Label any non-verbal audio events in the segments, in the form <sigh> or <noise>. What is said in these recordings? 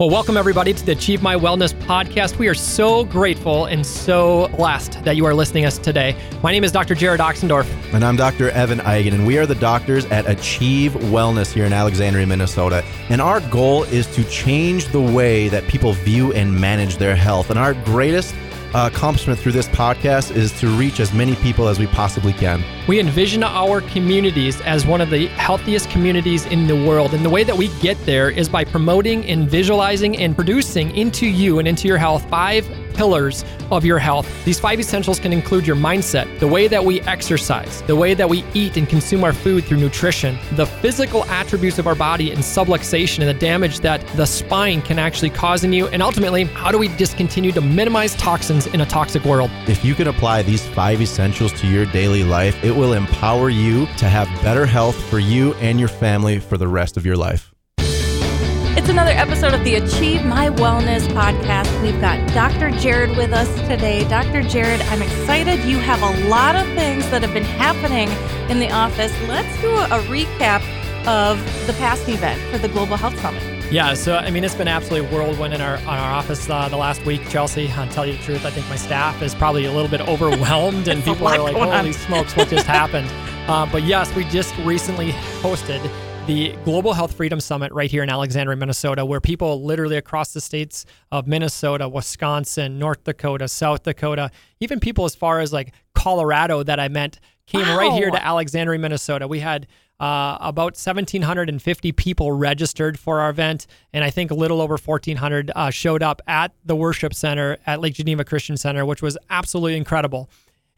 Well, welcome everybody to the Achieve My Wellness podcast. We are so grateful and so blessed that you are listening to us today. My name is Dr. Jared Oxendorf. And I'm Dr. Evan Eigen, and we are the doctors at Achieve Wellness here in Alexandria, Minnesota. And our goal is to change the way that people view and manage their health. And our greatest Uh, accomplishment through this podcast is to reach as many people as we possibly can. We envision our communities as one of the healthiest communities in the world. And the way that we get there is by promoting and visualizing and producing into you and into your health five pillars of your health. These five essentials can include your mindset, the way that we exercise, the way that we eat and consume our food through nutrition, the physical attributes of our body and subluxation and the damage that the spine can actually cause in you, and ultimately, how do we discontinue to minimize toxins in a toxic world? If you can apply these five essentials to your daily life, it will empower you to have better health for you and your family for the rest of your life. It's another episode of the Achieve My Wellness podcast. We've got Dr. Jared with us today. Dr. Jared, I'm excited. You have a lot of things that have been happening in the office. Let's do a, recap of the past event for the Global Health Summit. Yeah, so I mean, it's been absolutely whirlwind in our on our office uh, the last week, Chelsea. I'll tell you the truth, I think my staff is probably a little bit overwhelmed, <laughs> and people are like, "Holy on. smokes, what just happened?" <laughs> Uh, but yes, we just recently hosted the Global Health Freedom Summit right here in Alexandria, Minnesota, where people literally across the states of Minnesota, Wisconsin, North Dakota, South Dakota, even people as far as like Colorado that I met came wow. right here to Alexandria, Minnesota. We had uh, about 1,750 people registered for our event, and I think a little over 1,400 uh, showed up at the worship center at Lake Geneva Christian Center, which was absolutely incredible.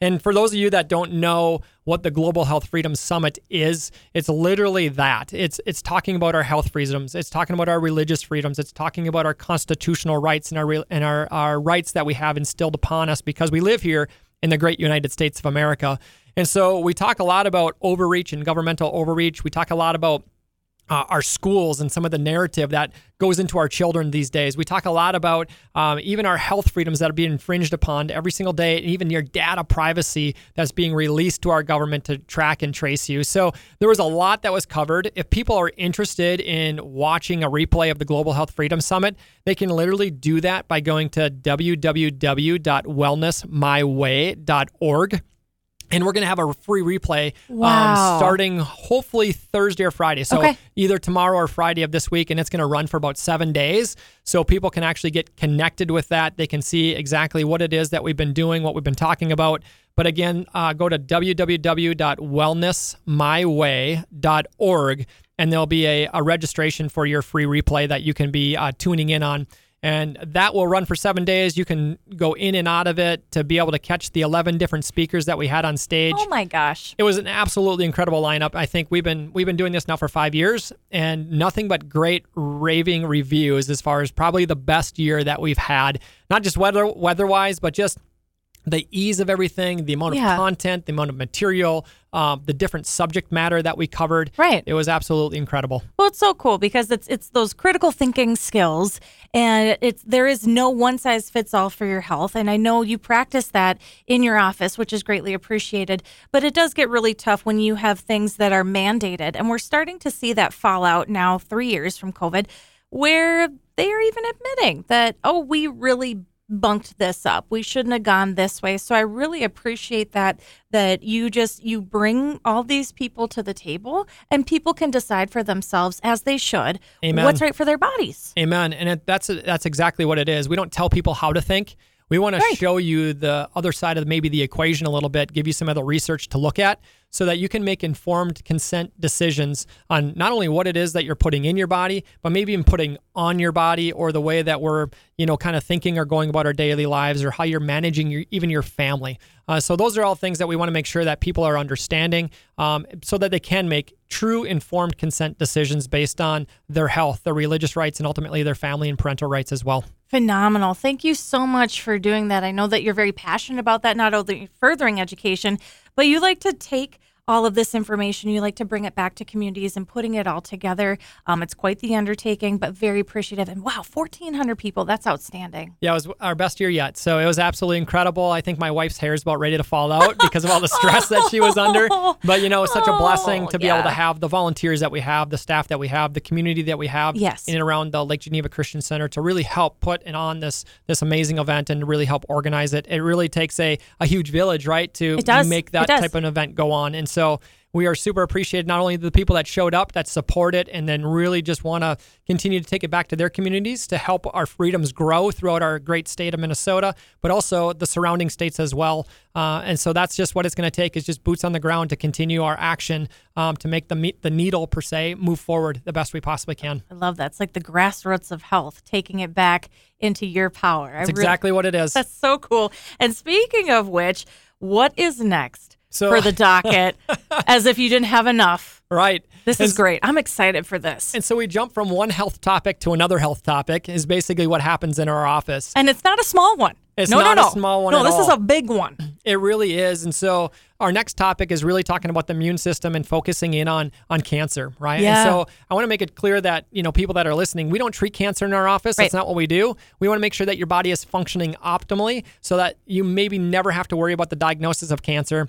And for those of you that don't know what the Global Health Freedom Summit is, it's literally that. It's it's talking about our health freedoms. It's talking about our religious freedoms. It's talking about our constitutional rights and our and our, our rights that we have instilled upon us because we live here in the great United States of America. And so we talk a lot about overreach and governmental overreach. We talk a lot about uh, our schools and some of the narrative that goes into our children these days. We talk a lot about um, even our health freedoms that are being infringed upon every single day, and even your data privacy that's being released to our government to track and trace you. So there was a lot that was covered. If people are interested in watching a replay of the Global Health Freedom Summit, they can literally do that by going to www.wellnessmyway.org and we're going to have a free replay um, wow. um, starting hopefully Thursday or Friday. So okay. either tomorrow or Friday of this week, and it's going to run for about seven days. So people can actually get connected with that. They can see exactly what it is that we've been doing, what we've been talking about. But again, uh, go to www.wellnessmyway.org, and there'll be a, a registration for your free replay that you can be uh, tuning in on and that will run for seven days. You can go in and out of it to be able to catch the 11 different speakers that we had on stage. Oh my gosh. It was an absolutely incredible lineup. I think we've been we've been doing this now for 5 years and nothing but great raving reviews as far as probably the best year that we've had, not just weather weather-wise, but just the ease of everything, the amount yeah. of content, the amount of material, um, the different subject matter that we covered. Right. It was absolutely incredible. Well, it's so cool because it's it's those critical thinking skills, and it's there is no one size fits all for your health. And I know you practice that in your office, which is greatly appreciated. But it does get really tough when you have things that are mandated, and we're starting to see that fallout now, three years from COVID, where they are even admitting that oh, we really bunked this up. We shouldn't have gone this way. So I really appreciate that that you just you bring all these people to the table and people can decide for themselves as they should Amen. what's right for their bodies. Amen. And it, that's that's exactly what it is. We don't tell people how to think. We want right. to show you the other side of maybe the equation a little bit, give you some other research to look at so that you can make informed consent decisions on not only what it is that you're putting in your body, but maybe even putting on your body or the way that we're, you know, kind of thinking or going about our daily lives or how you're managing your, even your family. Uh, so those are all things that we want to make sure that people are understanding um, so that they can make true informed consent decisions based on their health, their religious rights, and ultimately their family and parental rights as well. Phenomenal. Thank you so much for doing that. I know that you're very passionate about that, not only furthering education, but you like to take all of this information. You like to bring it back to communities and putting it all together. Um, it's quite the undertaking, but very appreciative. And wow, 1,400 people. That's outstanding. Yeah, it was our best year yet. So it was absolutely incredible. I think my wife's hair is about ready to fall out because of all the stress that she was under. <laughs> But, you know, it's such a blessing to be yeah. able to have the volunteers that we have, the staff that we have, the community that we have Yes. in and around the Lake Geneva Christian Center to really help put it on this this amazing event and really help organize it. It really takes a, a huge village, right, to make that type of an event go on. And so we are super appreciated not only the people that showed up that support it and then really just want to continue to take it back to their communities to help our freedoms grow throughout our great state of Minnesota, but also the surrounding states as well. Uh, and so that's just what it's going to take is just boots on the ground to continue our action um, to make the meet the needle per se move forward the best we possibly can. I love that. It's like the grassroots of health, taking it back into your power. That's exactly what it is. <laughs> That's so cool. And speaking of which, what is next So- for the docket? <laughs> as if you didn't have enough. right. This is great. I'm excited for this. And so we jump from one health topic to another health topic is basically what happens in our office. And it's not a small one. It's no, not no, a no. small one No, this is a big one. It really is. And so our next topic is really talking about the immune system and focusing in on on cancer, right? Yeah. And so I want to make it clear that, you know, people that are listening, we don't treat cancer in our office. Right. That's not what we do. We want to make sure that your body is functioning optimally so that you maybe never have to worry about the diagnosis of cancer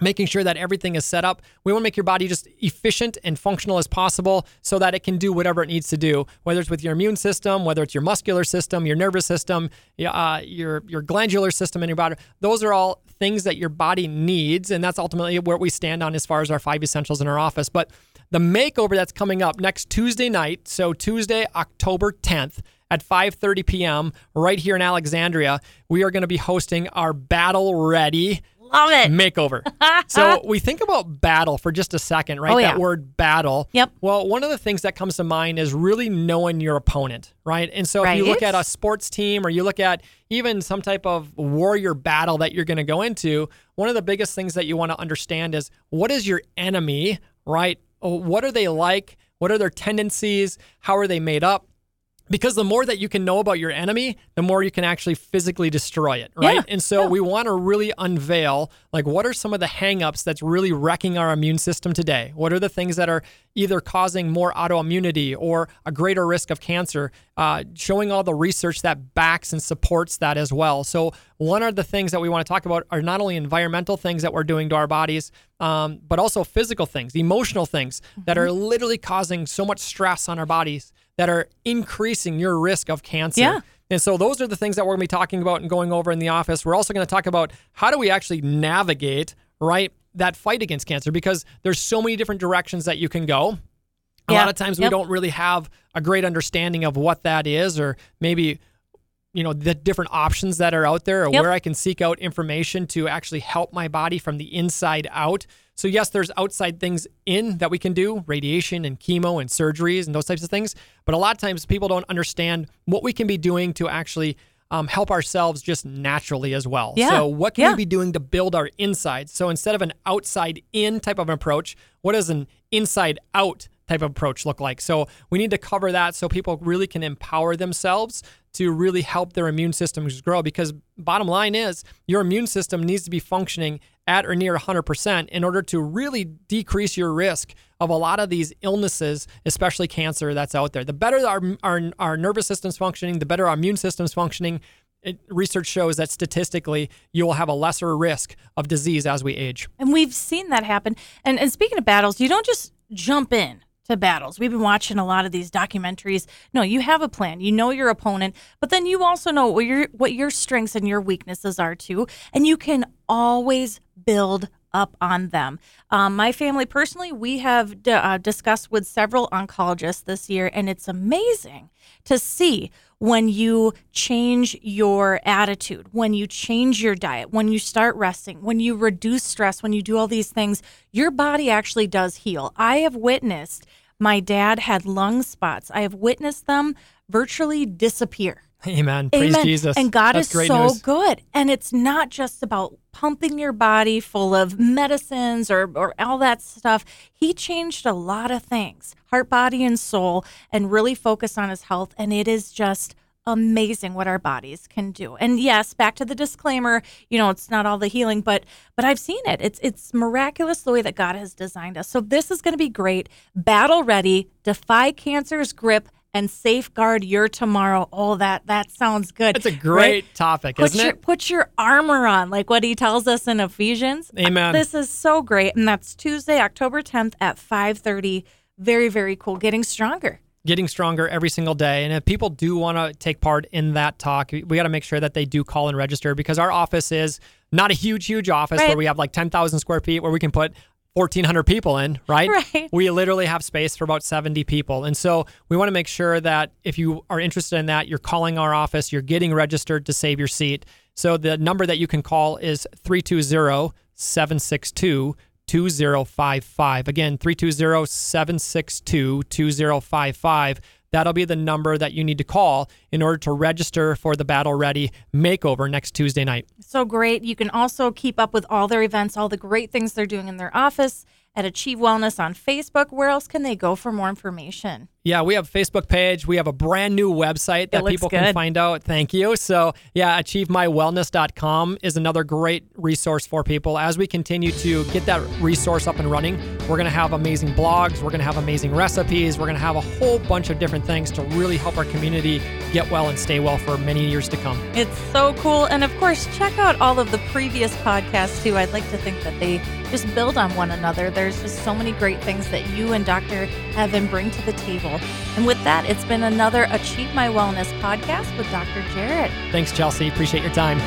making sure that everything is set up. We want to make your body just efficient and functional as possible so that it can do whatever it needs to do, whether it's with your immune system, whether it's your muscular system, your nervous system, uh, your your glandular system in your body. Those are all things that your body needs, and that's ultimately where we stand on as far as our five essentials in our office. But the makeover that's coming up next Tuesday night, so Tuesday, October 10th at 5:30 p.m. right here in Alexandria, we are going to be hosting our Battle Ready Love it. makeover. <laughs> so we think about battle for just a second, right? Oh, that yeah. word battle. Yep. Well, one of the things that comes to mind is really knowing your opponent, right? And so if you look at a sports team or you look at even some type of warrior battle that you're going to go into, one of the biggest things that you want to understand is what is your enemy, right? Oh, What are they like? What are their tendencies? How are they made up? Because the more that you can know about your enemy, the more you can actually physically destroy it, right? Yeah, And so we want to really unveil like what are some of the hangups that's really wrecking our immune system today? What are the things that are either causing more autoimmunity or a greater risk of cancer? Uh, showing all the research that backs and supports that as well. So one of the things that we want to talk about are not only environmental things that we're doing to our bodies, um, but also physical things, emotional things that are literally causing so much stress on our bodies that are increasing your risk of cancer. Yeah. And so those are the things that we're going to be talking about and going over in the office. We're also going to talk about how do we actually navigate, right, that fight against cancer because there's so many different directions that you can go. A Yeah. lot of times we Yep. don't really have a great understanding of what that is or maybe you know the different options that are out there or Yep. where I can seek out information to actually help my body from the inside out. So yes, there's outside things in that we can do, radiation and chemo and surgeries and those types of things. But a lot of times people don't understand what we can be doing to actually um, help ourselves just naturally as well. Yeah. So what can Yeah. we be doing to build our insides? So instead of an outside in type of approach, what does an inside out type of approach look like? So we need to cover that so people really can empower themselves to really help their immune systems grow because bottom line is your immune system needs to be functioning at or near 100% in order to really decrease your risk of a lot of these illnesses, especially cancer that's out there. The better our, our, our nervous system's functioning, the better our immune system's functioning. It, research shows that statistically, you will have a lesser risk of disease as we age. And we've seen that happen. And, and speaking of battles, you don't just jump in battles. We've been watching a lot of these documentaries. No, you have a plan. You know your opponent, but then you also know what your what your strengths and your weaknesses are too, and you can always build up on them. Um, my family personally, we have d- uh, discussed with several oncologists this year, and it's amazing to see when you change your attitude, when you change your diet, when you start resting, when you reduce stress, when you do all these things, your body actually does heal. I have witnessed my dad had lung spots. I have witnessed them virtually disappear. Amen. Praise Amen. Jesus. And God That's is great so news. good. And it's not just about pumping your body full of medicines or, or all that stuff. He changed a lot of things, heart, body, and soul, and really focused on his health. And it is just amazing what our bodies can do. And yes, back to the disclaimer, you know, it's not all the healing, but but I've seen it. It's it's miraculous the way that God has designed us. So this is going to be great. Battle ready, defy cancer's grip and safeguard your tomorrow. Oh, that that sounds good. It's a great right? topic, put isn't your, it? Put your armor on, like what he tells us in Ephesians. Amen. This is so great, and that's Tuesday, October 10th at 5:30. Very very cool. Getting stronger getting stronger every single day. And if people do want to take part in that talk, we got to make sure that they do call and register because our office is not a huge, huge office right. where we have like 10,000 square feet where we can put 1,400 people in, right? <laughs> Right. We literally have space for about 70 people. And so we want to make sure that if you are interested in that, you're calling our office, you're getting registered to save your seat. So the number that you can call is 320 762 2055. Again, 320 762 2055. That'll be the number that you need to call in order to register for the Battle Ready makeover next Tuesday night. So great. You can also keep up with all their events, all the great things they're doing in their office at Achieve Wellness on Facebook. Where else can they go for more information? Yeah, we have a Facebook page. We have a brand new website that people good. can find out. Thank you. So, yeah, achievemywellness.com is another great resource for people. As we continue to get that resource up and running, we're going to have amazing blogs, we're going to have amazing recipes, we're going to have a whole bunch of different things to really help our community get well and stay well for many years to come. It's so cool. And of course, check out all of the previous podcasts too. I'd like to think that they just build on one another. There's just so many great things that you and Dr. Evan bring to the table And with that, it's been another Achieve My Wellness podcast with Dr. Jared. Thanks, Chelsea. Appreciate your time.